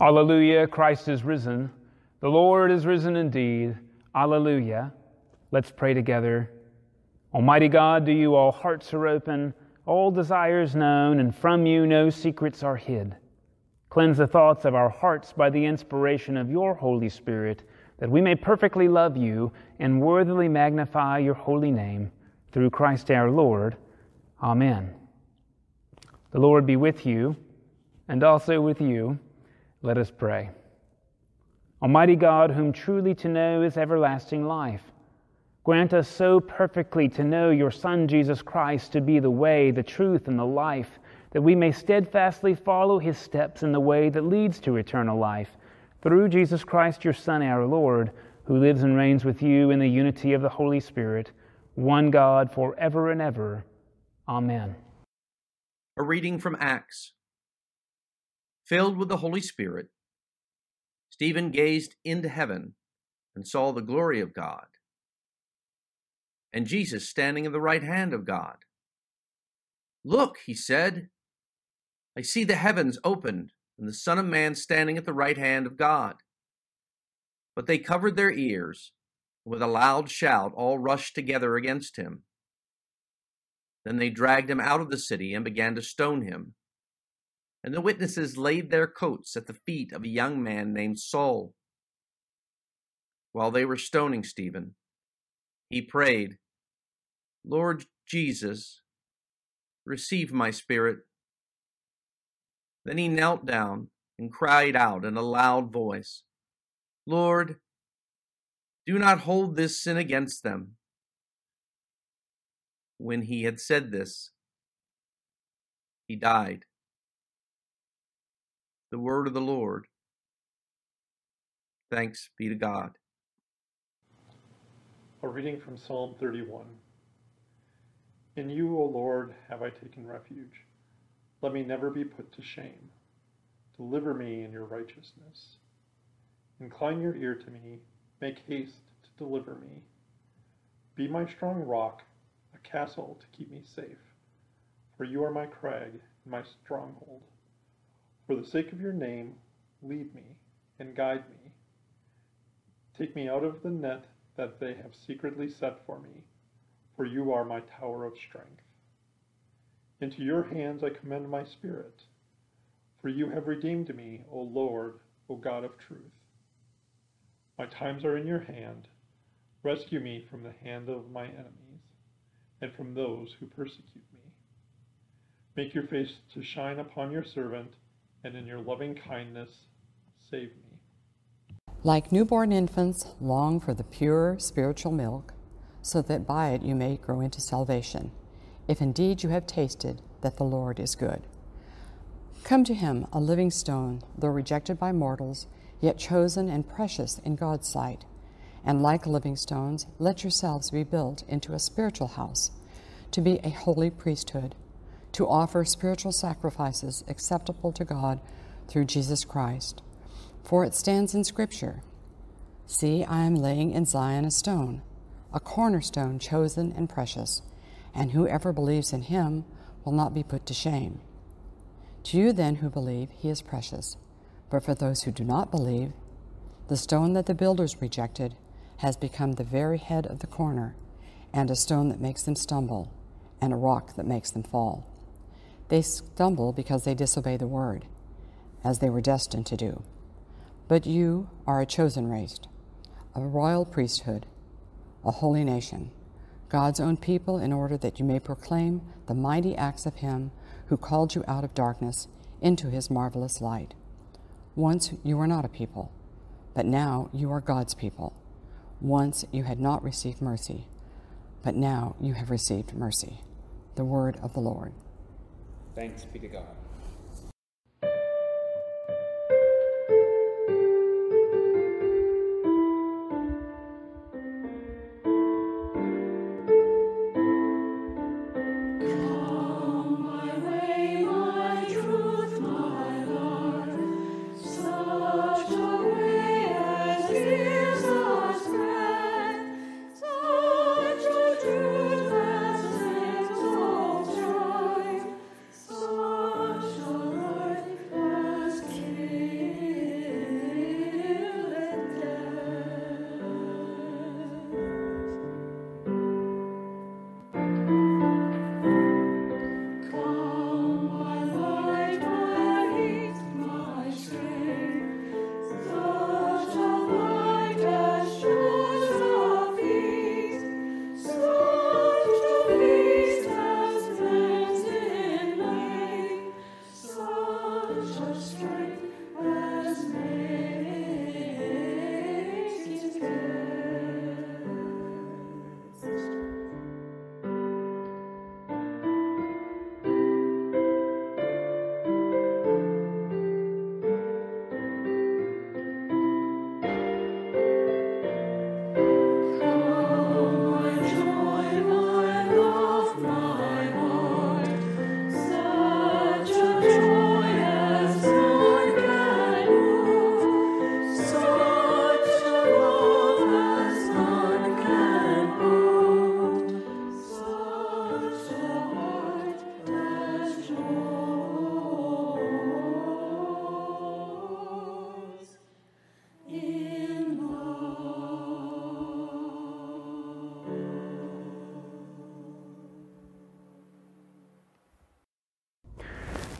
Alleluia, Christ is risen. The Lord is risen indeed. Alleluia. Let's pray together. Almighty God, to you all hearts are open, all desires known, and from you no secrets are hid. Cleanse the thoughts of our hearts by the inspiration of your Holy Spirit, that we may perfectly love you and worthily magnify your holy name. Through Christ our Lord. Amen. The Lord be with you, and also with you. Let us pray. Almighty God, whom truly to know is everlasting life, grant us so perfectly to know your Son, Jesus Christ, to be the way, the truth, and the life, that we may steadfastly follow his steps in the way that leads to eternal life. Through Jesus Christ, your Son, our Lord, who lives and reigns with you in the unity of the Holy Spirit, one God, for ever and ever. Amen. A reading from Acts. Filled with the Holy Spirit, Stephen gazed into heaven and saw the glory of God, and Jesus standing at the right hand of God. Look, he said, I see the heavens opened and the Son of Man standing at the right hand of God. But they covered their ears. and With a loud shout, all rushed together against him. Then they dragged him out of the city and began to stone him. And the witnesses laid their coats at the feet of a young man named Saul. While they were stoning Stephen, he prayed, Lord Jesus, receive my spirit. Then he knelt down and cried out in a loud voice, Lord, do not hold this sin against them. When he had said this, he died the word of the Lord. Thanks be to God. A reading from Psalm 31. In you, O Lord, have I taken refuge. Let me never be put to shame. Deliver me in your righteousness. Incline your ear to me. Make haste to deliver me. Be my strong rock, a castle to keep me safe. For you are my crag and my stronghold. For the sake of your name, lead me and guide me. Take me out of the net that they have secretly set for me, for you are my tower of strength. Into your hands I commend my spirit, for you have redeemed me, O Lord, O God of truth. My times are in your hand. Rescue me from the hand of my enemies and from those who persecute me. Make your face to shine upon your servant and in your loving kindness, save me. Like newborn infants, long for the pure spiritual milk, so that by it you may grow into salvation, if indeed you have tasted that the Lord is good. Come to him, a living stone, though rejected by mortals, yet chosen and precious in God's sight. And like living stones, let yourselves be built into a spiritual house, to be a holy priesthood to offer spiritual sacrifices acceptable to God through Jesus Christ. For it stands in Scripture See, I am laying in Zion a stone, a cornerstone chosen and precious, and whoever believes in him will not be put to shame. To you then who believe, he is precious. But for those who do not believe, the stone that the builders rejected has become the very head of the corner, and a stone that makes them stumble, and a rock that makes them fall. They stumble because they disobey the word, as they were destined to do. But you are a chosen race, a royal priesthood, a holy nation, God's own people, in order that you may proclaim the mighty acts of Him who called you out of darkness into His marvelous light. Once you were not a people, but now you are God's people. Once you had not received mercy, but now you have received mercy. The word of the Lord. Thanks be to God.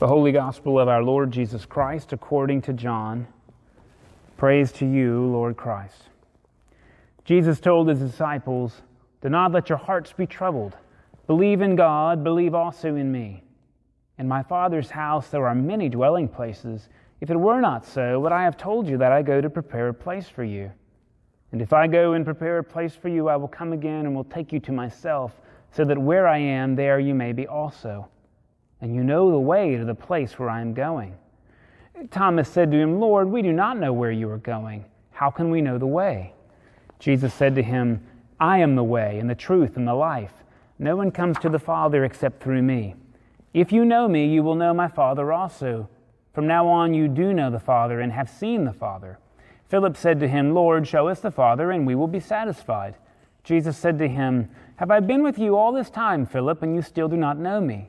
The Holy Gospel of our Lord Jesus Christ according to John. Praise to you, Lord Christ. Jesus told his disciples, Do not let your hearts be troubled. Believe in God, believe also in me. In my Father's house there are many dwelling places. If it were not so, would I have told you that I go to prepare a place for you? And if I go and prepare a place for you, I will come again and will take you to myself, so that where I am, there you may be also and you know the way to the place where I am going. Thomas said to him, Lord, we do not know where you are going. How can we know the way? Jesus said to him, I am the way and the truth and the life. No one comes to the Father except through me. If you know me, you will know my Father also. From now on, you do know the Father and have seen the Father. Philip said to him, Lord, show us the Father, and we will be satisfied. Jesus said to him, Have I been with you all this time, Philip, and you still do not know me?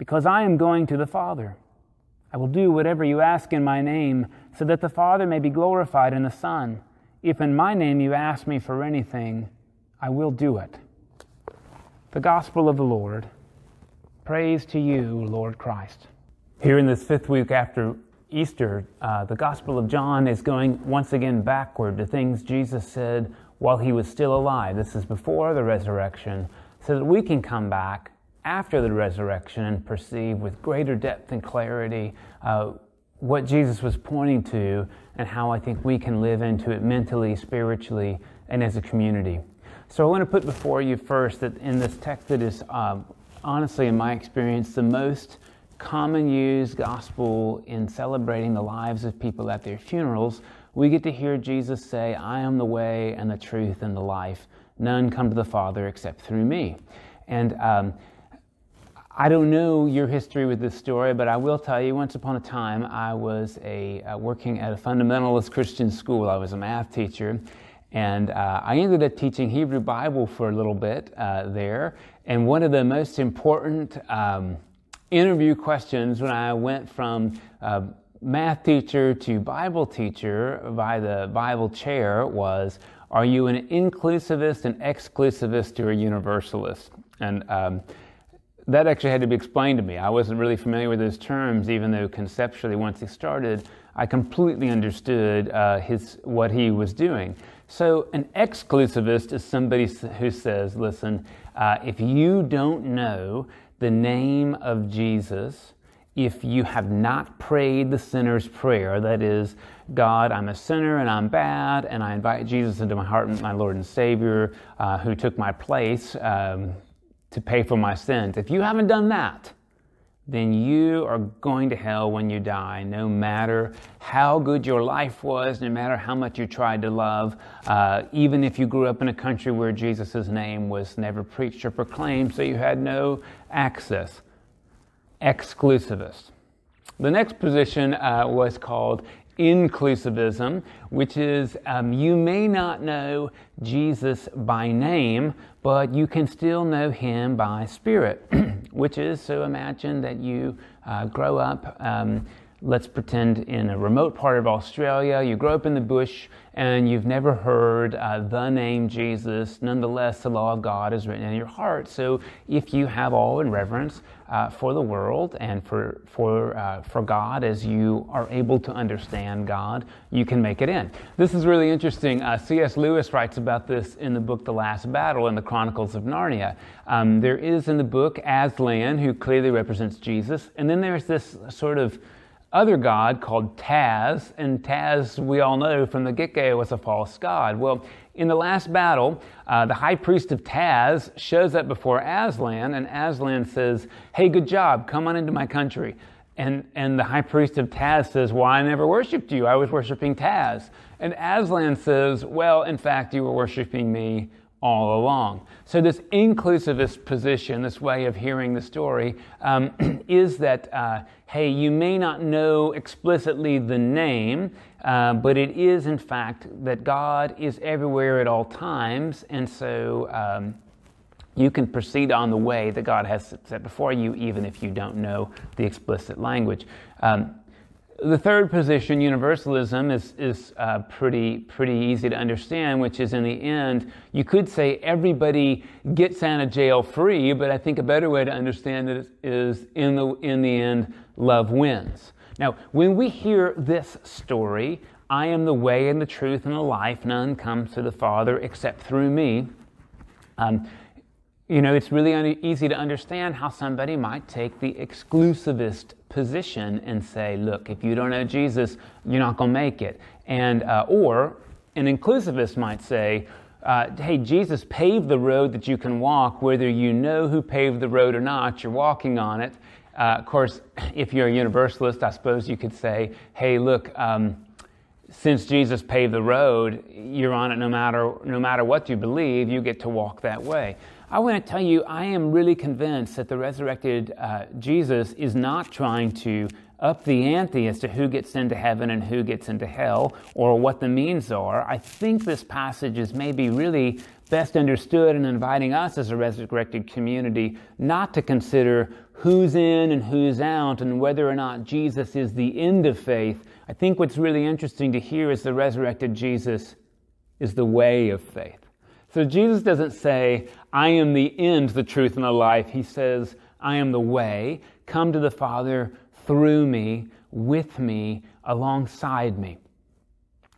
because I am going to the Father. I will do whatever you ask in my name, so that the Father may be glorified in the Son. If in my name you ask me for anything, I will do it. The Gospel of the Lord. Praise to you, Lord Christ. Here in this fifth week after Easter, uh, the Gospel of John is going once again backward to things Jesus said while he was still alive. This is before the resurrection, so that we can come back after the resurrection and perceive with greater depth and clarity uh, what Jesus was pointing to and how I think we can live into it mentally, spiritually, and as a community. So I want to put before you first that in this text that is um, honestly, in my experience, the most common used gospel in celebrating the lives of people at their funerals, we get to hear Jesus say, I am the way and the truth and the life. None come to the Father except through me. And um, I don't know your history with this story, but I will tell you once upon a time I was a, uh, working at a fundamentalist Christian school. I was a math teacher, and uh, I ended up teaching Hebrew Bible for a little bit uh, there. And one of the most important um, interview questions when I went from uh, math teacher to Bible teacher by the Bible chair was Are you an inclusivist, an exclusivist, or a universalist? And um, that actually had to be explained to me. I wasn't really familiar with those terms, even though conceptually, once he started, I completely understood uh, his, what he was doing. So, an exclusivist is somebody who says, listen, uh, if you don't know the name of Jesus, if you have not prayed the sinner's prayer, that is, God, I'm a sinner and I'm bad, and I invite Jesus into my heart, my Lord and Savior, uh, who took my place. Um, to pay for my sins. If you haven't done that, then you are going to hell when you die, no matter how good your life was, no matter how much you tried to love, uh, even if you grew up in a country where Jesus' name was never preached or proclaimed, so you had no access. Exclusivist. The next position uh, was called inclusivism, which is um, you may not know Jesus by name, but you can still know him by spirit, which is so imagine that you uh, grow up. Um, let's pretend in a remote part of Australia, you grow up in the bush and you've never heard uh, the name Jesus. Nonetheless, the law of God is written in your heart. So if you have all in reverence uh, for the world and for, for, uh, for God as you are able to understand God, you can make it in. This is really interesting. Uh, C.S. Lewis writes about this in the book The Last Battle in the Chronicles of Narnia. Um, there is in the book Aslan, who clearly represents Jesus, and then there's this sort of other god called Tash, and Tash, we all know from the get go, was a false god. Well, in the last battle, uh, the high priest of Tash shows up before Aslan, and Aslan says, Hey, good job, come on into my country. And, and the high priest of Tash says, Well, I never worshiped you, I was worshiping Tash. And Aslan says, Well, in fact, you were worshiping me all along. So, this inclusivist position, this way of hearing the story, um, is that, uh, hey, you may not know explicitly the name, uh, but it is, in fact, that God is everywhere at all times, and so um, you can proceed on the way that God has set before you, even if you don't know the explicit language. Um, the third position, universalism, is, is uh, pretty, pretty easy to understand, which is in the end, you could say everybody gets out of jail free, but I think a better way to understand it is, in, the, in the end, love wins. Now, when we hear this story, I am the way and the truth and the life, none comes to the Father except through me. Um, you know, it's really easy to understand how somebody might take the exclusivist position and say, look, if you don't know Jesus, you're not going to make it. And, uh, or an inclusivist might say, uh, hey, Jesus paved the road that you can walk, whether you know who paved the road or not, you're walking on it. Uh, of course, if you're a universalist, I suppose you could say, hey, look, um, since Jesus paved the road, you're on it no matter, no matter what you believe, you get to walk that way. I want to tell you, I am really convinced that the resurrected uh, Jesus is not trying to up the ante as to who gets into heaven and who gets into hell or what the means are. I think this passage is maybe really best understood in inviting us as a resurrected community not to consider who's in and who's out and whether or not Jesus is the end of faith. I think what's really interesting to hear is the resurrected Jesus is the way of faith. So Jesus doesn't say, I am the end, the truth, and the life. He says, I am the way. Come to the Father through me, with me, alongside me.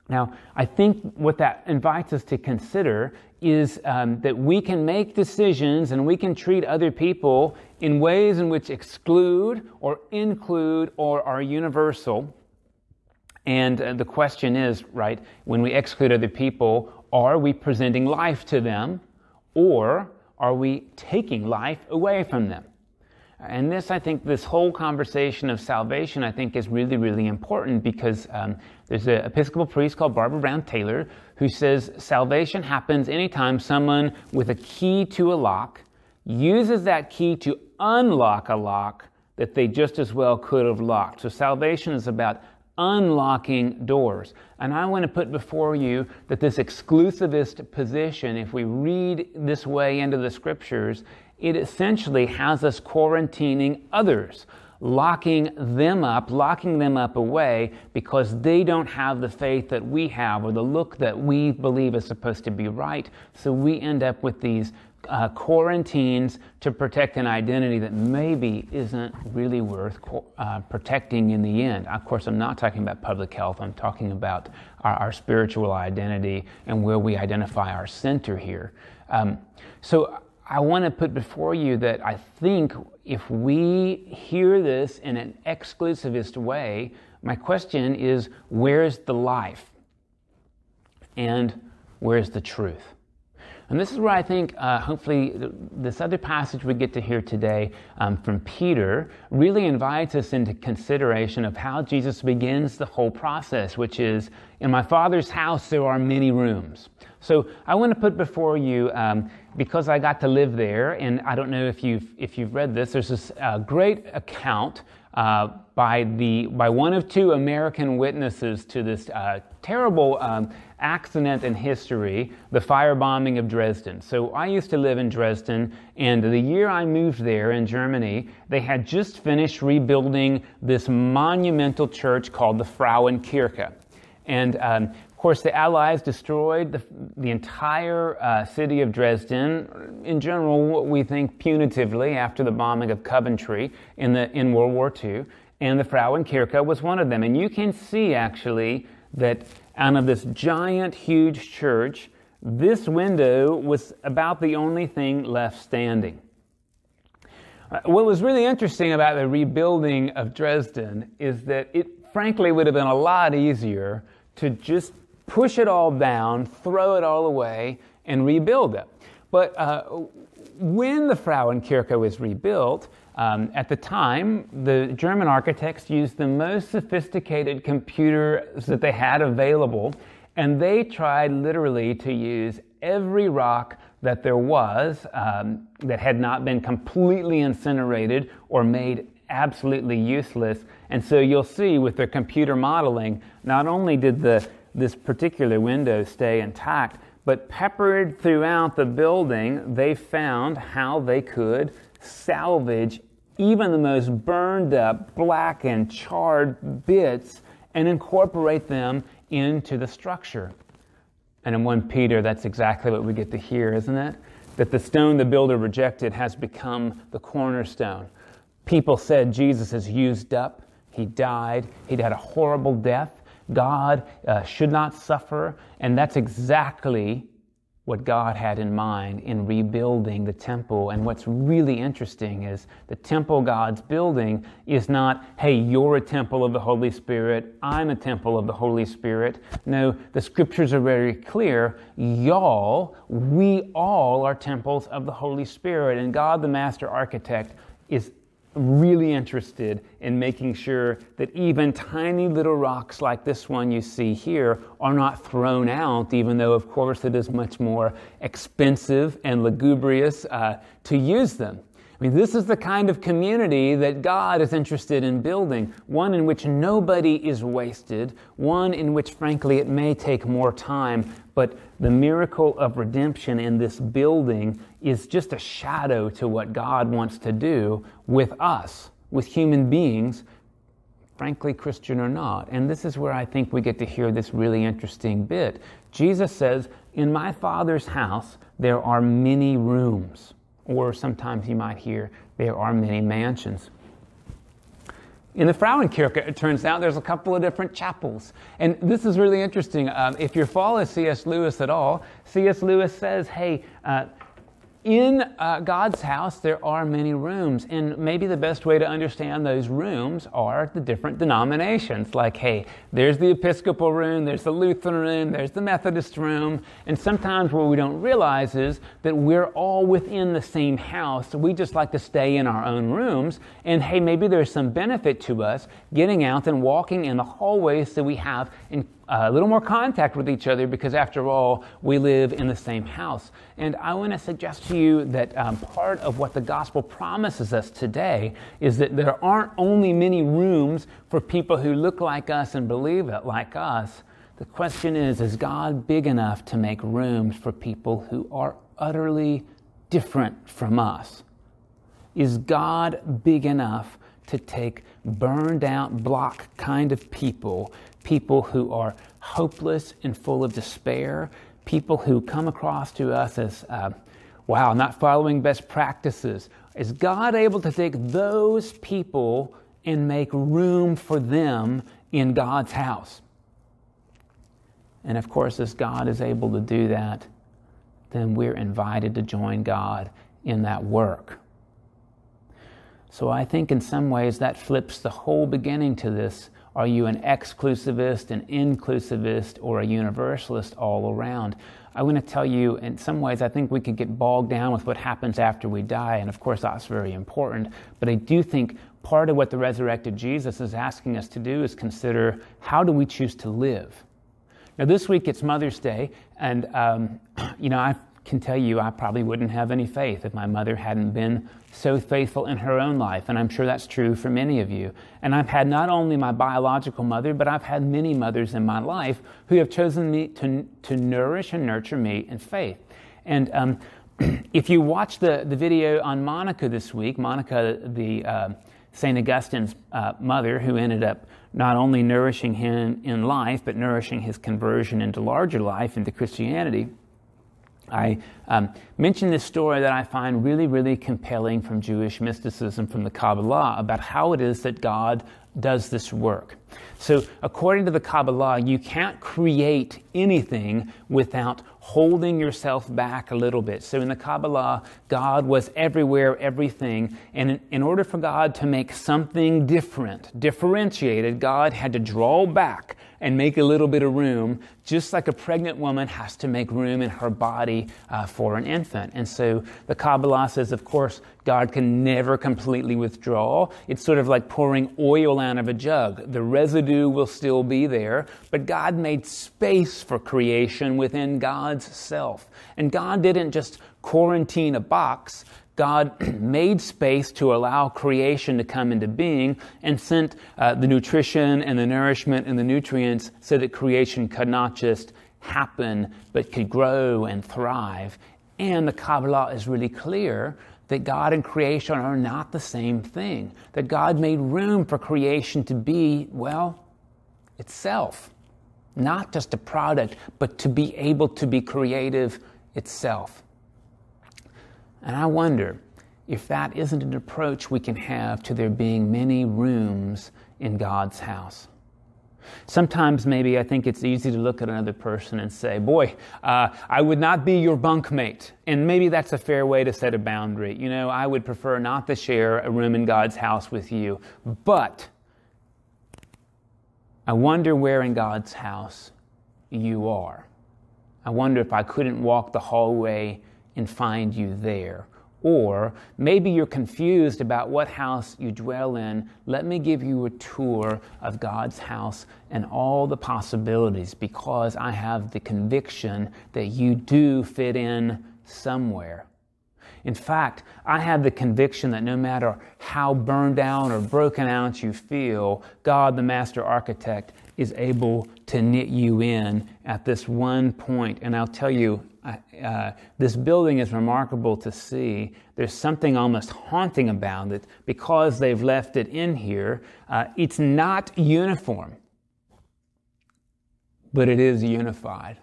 Now, I think what that invites us to consider is um, that we can make decisions and we can treat other people in ways in which exclude or include or are universal. And uh, the question is, right, when we exclude other people, are we presenting life to them or are we taking life away from them? And this, I think, this whole conversation of salvation, I think, is really, really important because um, there's an Episcopal priest called Barbara Brown Taylor who says salvation happens anytime someone with a key to a lock uses that key to unlock a lock that they just as well could have locked. So salvation is about unlocking doors. And I want to put before you that this exclusivist position, if we read this way into the scriptures, it essentially has us quarantining others, locking them up, locking them up away because they don't have the faith that we have or the look that we believe is supposed to be right. So we end up with these uh, quarantines to protect an identity that maybe isn't really worth uh, protecting in the end. Of course, I'm not talking about public health, I'm talking about our, our spiritual identity and where we identify our center here. Um, so I want to put before you that I think if we hear this in an exclusivist way, my question is where's the life? And where's the truth? And this is where I think, uh, hopefully, this other passage we get to hear today um, from Peter really invites us into consideration of how Jesus begins the whole process, which is In my Father's house there are many rooms. So I want to put before you, um, because I got to live there, and I don't know if you've, if you've read this, there's this uh, great account uh, by, the, by one of two American witnesses to this uh, terrible um, accident in history, the firebombing of Dresden. So I used to live in Dresden, and the year I moved there in Germany, they had just finished rebuilding this monumental church called the Frauenkirche. And um, course, the Allies destroyed the, the entire uh, city of Dresden, in general, what we think punitively after the bombing of Coventry in, the, in World War II. And the Frauenkirche was one of them. And you can see actually that out of this giant, huge church, this window was about the only thing left standing. Uh, what was really interesting about the rebuilding of Dresden is that it frankly would have been a lot easier to just push it all down, throw it all away, and rebuild it. But uh, when the Frauenkirche was rebuilt, um, at the time, the German architects used the most sophisticated computers that they had available, and they tried literally to use every rock that there was um, that had not been completely incinerated or made absolutely useless. And so you'll see with their computer modeling, not only did the, this particular window stay intact, but peppered throughout the building, they found how they could salvage even the most burned up, black and charred bits and incorporate them into the structure. And in 1 Peter, that's exactly what we get to hear, isn't it? That the stone the builder rejected has become the cornerstone. People said Jesus is used up, he died, he'd had a horrible death. God uh, should not suffer, and that's exactly what God had in mind in rebuilding the temple. And what's really interesting is the temple God's building is not, hey, you're a temple of the Holy Spirit, I'm a temple of the Holy Spirit. No, the scriptures are very clear. Y'all, we all are temples of the Holy Spirit. And God, the master architect, is really interested in making sure that even tiny little rocks like this one you see here are not thrown out, even though, of course, it is much more expensive and lugubrious uh, to use them. I mean, this is the kind of community that God is interested in building, one in which nobody is wasted, one in which, frankly, it may take more time, but the miracle of redemption in this building is just a shadow to what God wants to do with us, with human beings, frankly, Christian or not. And this is where I think we get to hear this really interesting bit. Jesus says, In my Father's house, there are many rooms. Or sometimes you might hear, there are many mansions. In the Frauenkirche, it turns out there's a couple of different chapels. And this is really interesting. Um, if you follow C.S. Lewis at all, C.S. Lewis says, hey, uh, in uh, God's house, there are many rooms, and maybe the best way to understand those rooms are the different denominations. Like, hey, there's the Episcopal room, there's the Lutheran room, there's the Methodist room, and sometimes what we don't realize is that we're all within the same house. We just like to stay in our own rooms, and hey, maybe there's some benefit to us getting out and walking in the hallways that we have in a little more contact with each other because, after all, we live in the same house. And I want to suggest to you that um, part of what the gospel promises us today is that there aren't only many rooms for people who look like us and believe it like us. The question is is God big enough to make rooms for people who are utterly different from us? Is God big enough to take burned out block kind of people people who are hopeless and full of despair, people who come across to us as, uh, wow, not following best practices. Is God able to take those people and make room for them in God's house? And of course, as God is able to do that, then we're invited to join God in that work. So I think in some ways that flips the whole beginning to this are you an exclusivist, an inclusivist, or a universalist all around? I want to tell you, in some ways, I think we could get bogged down with what happens after we die, and of course, that's very important. But I do think part of what the resurrected Jesus is asking us to do is consider how do we choose to live? Now, this week it's Mother's Day, and um, you know, I can tell you I probably wouldn't have any faith if my mother hadn't been so faithful in her own life, and I'm sure that's true for many of you. And I've had not only my biological mother, but I've had many mothers in my life who have chosen me to, to nourish and nurture me in faith. And um, if you watch the, the video on Monica this week, Monica, the uh, St. Augustine's uh, mother, who ended up not only nourishing him in life, but nourishing his conversion into larger life, into Christianity I um, mentioned this story that I find really, really compelling from Jewish mysticism, from the Kabbalah, about how it is that God does this work. So, according to the Kabbalah, you can't create anything without holding yourself back a little bit. So, in the Kabbalah, God was everywhere, everything. And in, in order for God to make something different, differentiated, God had to draw back and make a little bit of room, just like a pregnant woman has to make room in her body uh, for an infant. And so the Kabbalah says, of course, God can never completely withdraw. It's sort of like pouring oil out of a jug. The residue will still be there, but God made space for creation within God's self. And God didn't just quarantine a box. God made space to allow creation to come into being and sent uh, the nutrition and the nourishment and the nutrients so that creation could not just happen, but could grow and thrive. And the Kabbalah is really clear that God and creation are not the same thing, that God made room for creation to be, well, itself. Not just a product, but to be able to be creative itself. And I wonder if that isn't an approach we can have to there being many rooms in God's house. Sometimes maybe I think it's easy to look at another person and say, Boy, uh, I would not be your bunkmate. And maybe that's a fair way to set a boundary. You know, I would prefer not to share a room in God's house with you. But I wonder where in God's house you are. I wonder if I couldn't walk the hallway and find you there. Or maybe you're confused about what house you dwell in. Let me give you a tour of God's house and all the possibilities because I have the conviction that you do fit in somewhere. In fact, I have the conviction that no matter how burned out or broken out you feel, God, the master architect, is able to knit you in at this one point. And I'll tell you, uh, this building is remarkable to see. There's something almost haunting about it because they've left it in here. Uh, it's not uniform, but it is unified.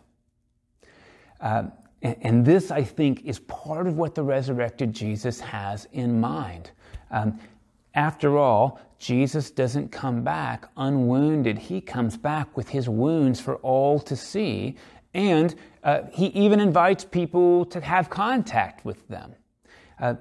Uh, and, and, this, I think, is part of what the resurrected Jesus has in mind. Um, after all, Jesus doesn't come back unwounded. He comes back with his wounds for all to see and uh, he even invites people to have contact with them. Uh,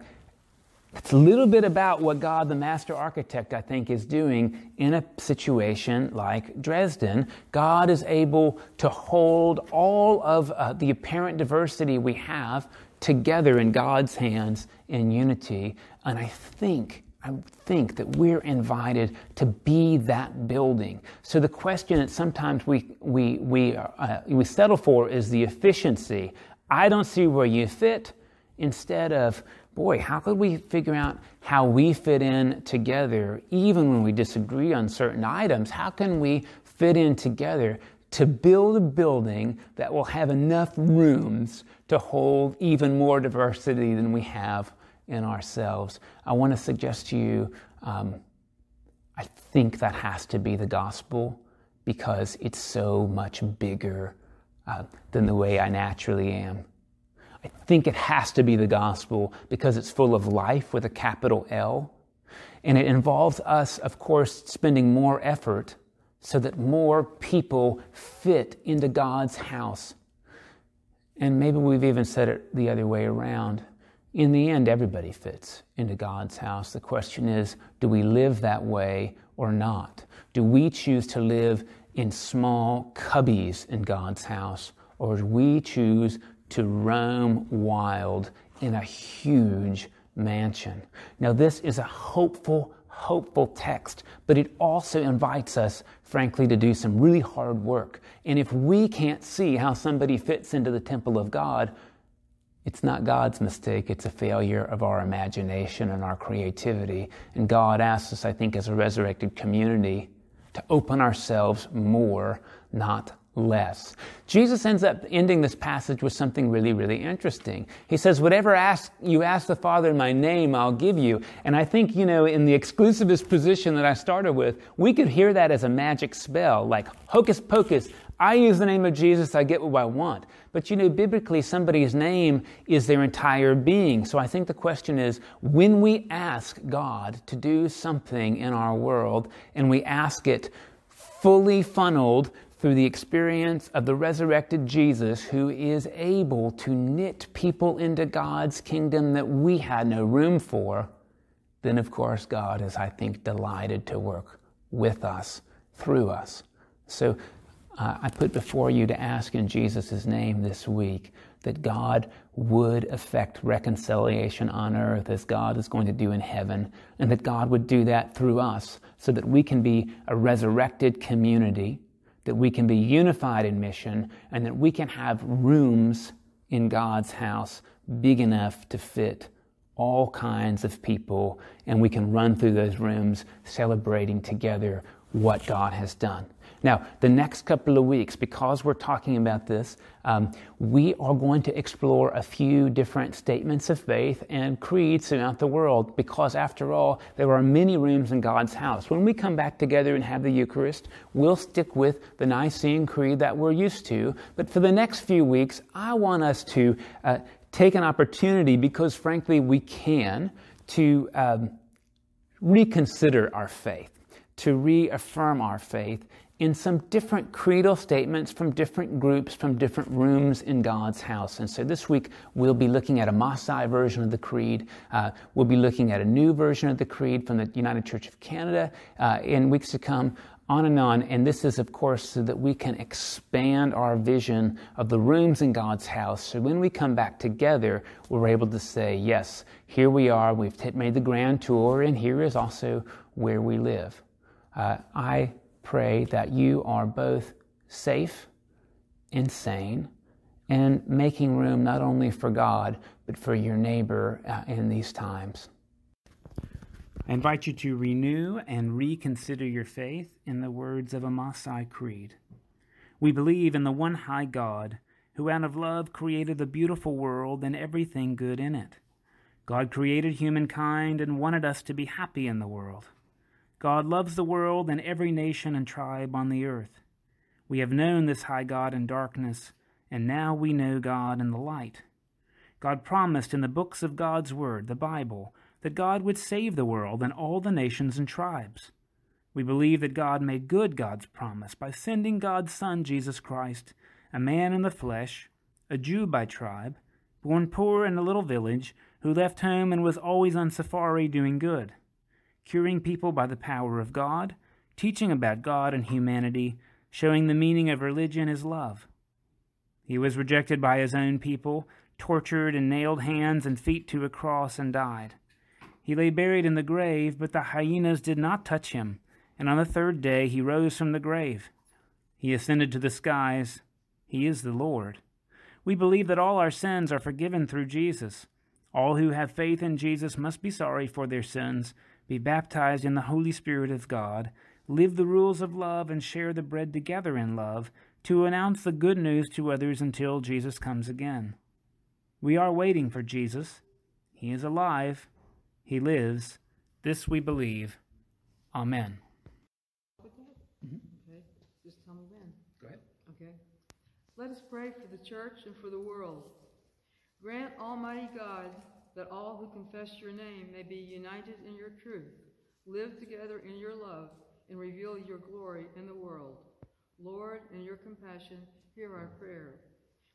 it's a little bit about what God, the master architect, I think, is doing in a situation like Dresden. God is able to hold all of uh, the apparent diversity we have together in God's hands in unity. And I think I think that we're invited to be that building. So the question that sometimes we, we, we, uh, we settle for is the efficiency. I don't see where you fit instead of, boy, how could we figure out how we fit in together even when we disagree on certain items? How can we fit in together to build a building that will have enough rooms to hold even more diversity than we have in ourselves. I want to suggest to you, um, I think that has to be the gospel because it's so much bigger uh, than the way I naturally am. I think it has to be the gospel because it's full of life with a capital L. And it involves us, of course, spending more effort so that more people fit into God's house. And maybe we've even said it the other way around. In the end, everybody fits into God's house. The question is do we live that way or not? Do we choose to live in small cubbies in God's house, or do we choose to roam wild in a huge mansion? Now, this is a hopeful, hopeful text, but it also invites us, frankly, to do some really hard work. And if we can't see how somebody fits into the temple of God, it's not God's mistake, it's a failure of our imagination and our creativity. And God asks us, I think, as a resurrected community, to open ourselves more, not less. Jesus ends up ending this passage with something really, really interesting. He says, Whatever ask, you ask the Father in my name, I'll give you. And I think, you know, in the exclusivist position that I started with, we could hear that as a magic spell, like hocus pocus, I use the name of Jesus, I get what I want. But you know, biblically, somebody's name is their entire being. So I think the question is when we ask God to do something in our world and we ask it fully funneled through the experience of the resurrected Jesus, who is able to knit people into God's kingdom that we had no room for, then of course God is, I think, delighted to work with us, through us. So uh, I put before you to ask in Jesus' name this week that God would effect reconciliation on earth as God is going to do in heaven, and that God would do that through us so that we can be a resurrected community, that we can be unified in mission, and that we can have rooms in God's house big enough to fit all kinds of people, and we can run through those rooms celebrating together what God has done. Now, the next couple of weeks, because we're talking about this, um, we are going to explore a few different statements of faith and creeds throughout the world, because after all, there are many rooms in God's house. When we come back together and have the Eucharist, we'll stick with the Nicene Creed that we're used to. But for the next few weeks, I want us to uh, take an opportunity, because frankly, we can, to um, reconsider our faith, to reaffirm our faith in some different creedal statements from different groups, from different rooms in God's house. And so this week we'll be looking at a Maasai version of the Creed. Uh, we'll be looking at a new version of the Creed from the United Church of Canada uh, in weeks to come. On and on. And this is, of course, so that we can expand our vision of the rooms in God's house. So when we come back together, we're able to say, yes, here we are. We've made the grand tour, and here is also where we live. Uh, I pray that you are both safe and sane and making room not only for God, but for your neighbor uh, in these times. I invite you to renew and reconsider your faith in the words of a Maasai creed. We believe in the one high God, who out of love created the beautiful world and everything good in it. God created humankind and wanted us to be happy in the world. God loves the world and every nation and tribe on the earth. We have known this high God in darkness, and now we know God in the light. God promised in the books of God's Word, the Bible, that God would save the world and all the nations and tribes. We believe that God made good God's promise by sending God's Son, Jesus Christ, a man in the flesh, a Jew by tribe, born poor in a little village, who left home and was always on safari doing good curing people by the power of God, teaching about God and humanity, showing the meaning of religion is love. He was rejected by his own people, tortured and nailed hands and feet to a cross, and died. He lay buried in the grave, but the hyenas did not touch him, and on the third day he rose from the grave. He ascended to the skies. He is the Lord. We believe that all our sins are forgiven through Jesus. All who have faith in Jesus must be sorry for their sins be baptized in the Holy Spirit of God, live the rules of love, and share the bread together in love to announce the good news to others until Jesus comes again. We are waiting for Jesus. He is alive. He lives. This we believe. Amen. Okay, just tell me. Go ahead. Okay. Let us pray for the church and for the world. Grant, Almighty God, that all who confess your name may be united in your truth, live together in your love, and reveal your glory in the world. Lord, in your compassion, hear our prayer.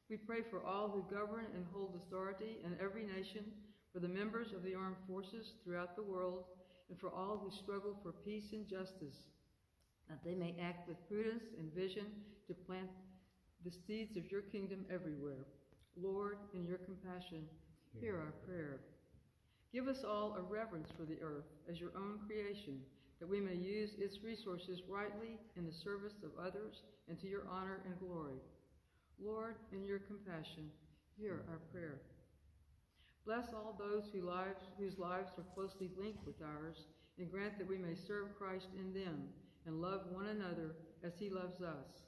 We pray for all who govern and hold authority in every nation, for the members of the armed forces throughout the world, and for all who struggle for peace and justice, that they may act with prudence and vision to plant the seeds of your kingdom everywhere. Lord, in your compassion, Hear our prayer. Give us all a reverence for the earth as your own creation, that we may use its resources rightly in the service of others and to your honor and glory. Lord, in your compassion, hear our prayer. Bless all those whose lives, whose lives are closely linked with ours, and grant that we may serve Christ in them and love one another as he loves us.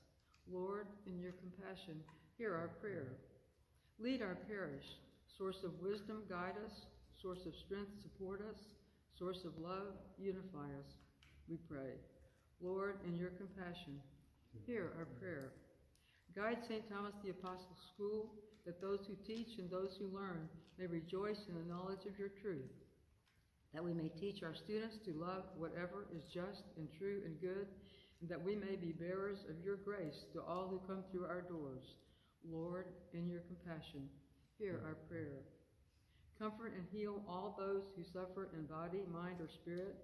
Lord, in your compassion, hear our prayer. Lead our parish Source of wisdom, guide us. Source of strength, support us. Source of love, unify us. We pray. Lord, in your compassion, hear our prayer. Guide St. Thomas the Apostle school, that those who teach and those who learn may rejoice in the knowledge of your truth, that we may teach our students to love whatever is just and true and good, and that we may be bearers of your grace to all who come through our doors. Lord, in your compassion, hear our prayer. Comfort and heal all those who suffer in body, mind, or spirit.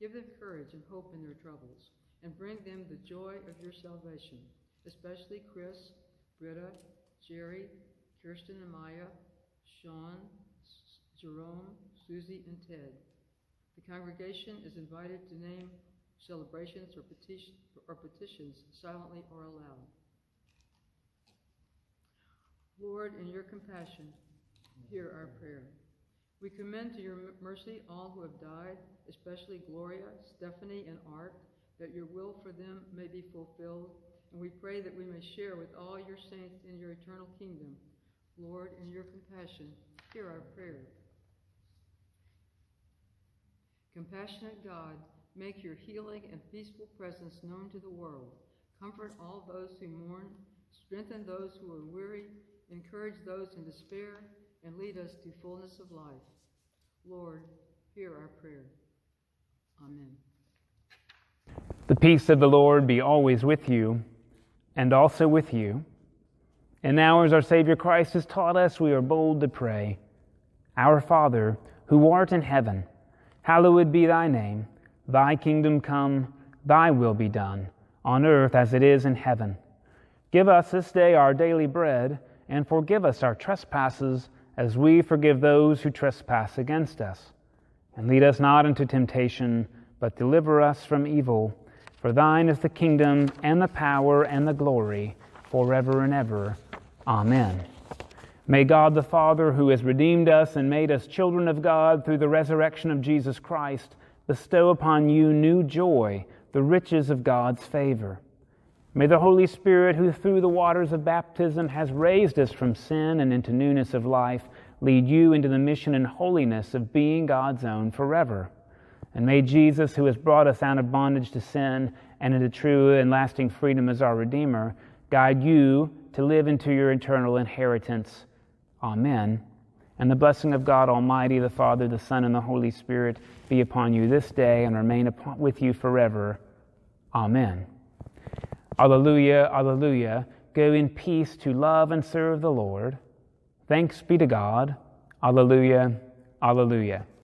Give them courage and hope in their troubles, and bring them the joy of your salvation. especially Chris, Britta, Jerry, Kirsten and Maya, Sean, Jerome, Susie, and Ted. The congregation is invited to name celebrations or, petition, or petitions silently or aloud. Lord, in your compassion, hear our prayer. We commend to your mercy all who have died, especially Gloria, Stephanie, and Art, that your will for them may be fulfilled, and we pray that we may share with all your saints in your eternal kingdom. Lord, in your compassion, hear our prayer. Compassionate God, make your healing and peaceful presence known to the world. Comfort all those who mourn, strengthen those who are weary, encourage those in despair, and lead us to fullness of life. Lord, hear our prayer. Amen. The peace of the Lord be always with you, and also with you. And now, as our Savior Christ has taught us, we are bold to pray Our Father, who art in heaven, hallowed be thy name. Thy kingdom come, thy will be done, on earth as it is in heaven. Give us this day our daily bread, and forgive us our trespasses as we forgive those who trespass against us. And lead us not into temptation, but deliver us from evil. For thine is the kingdom, and the power, and the glory, forever and ever. Amen. May God the Father, who has redeemed us and made us children of God through the resurrection of Jesus Christ, bestow upon you new joy, the riches of God's favor. May the Holy Spirit, who through the waters of baptism has raised us from sin and into newness of life, lead you into the mission and holiness of being God's own forever. And may Jesus, who has brought us out of bondage to sin and into true and lasting freedom as our Redeemer, guide you to live into your eternal inheritance. Amen. And the blessing of God Almighty, the Father, the Son, and the Holy Spirit be upon you this day and remain with you forever. Amen. Alleluia, alleluia. Go in peace to love and serve the Lord. Thanks be to God. Alleluia, alleluia.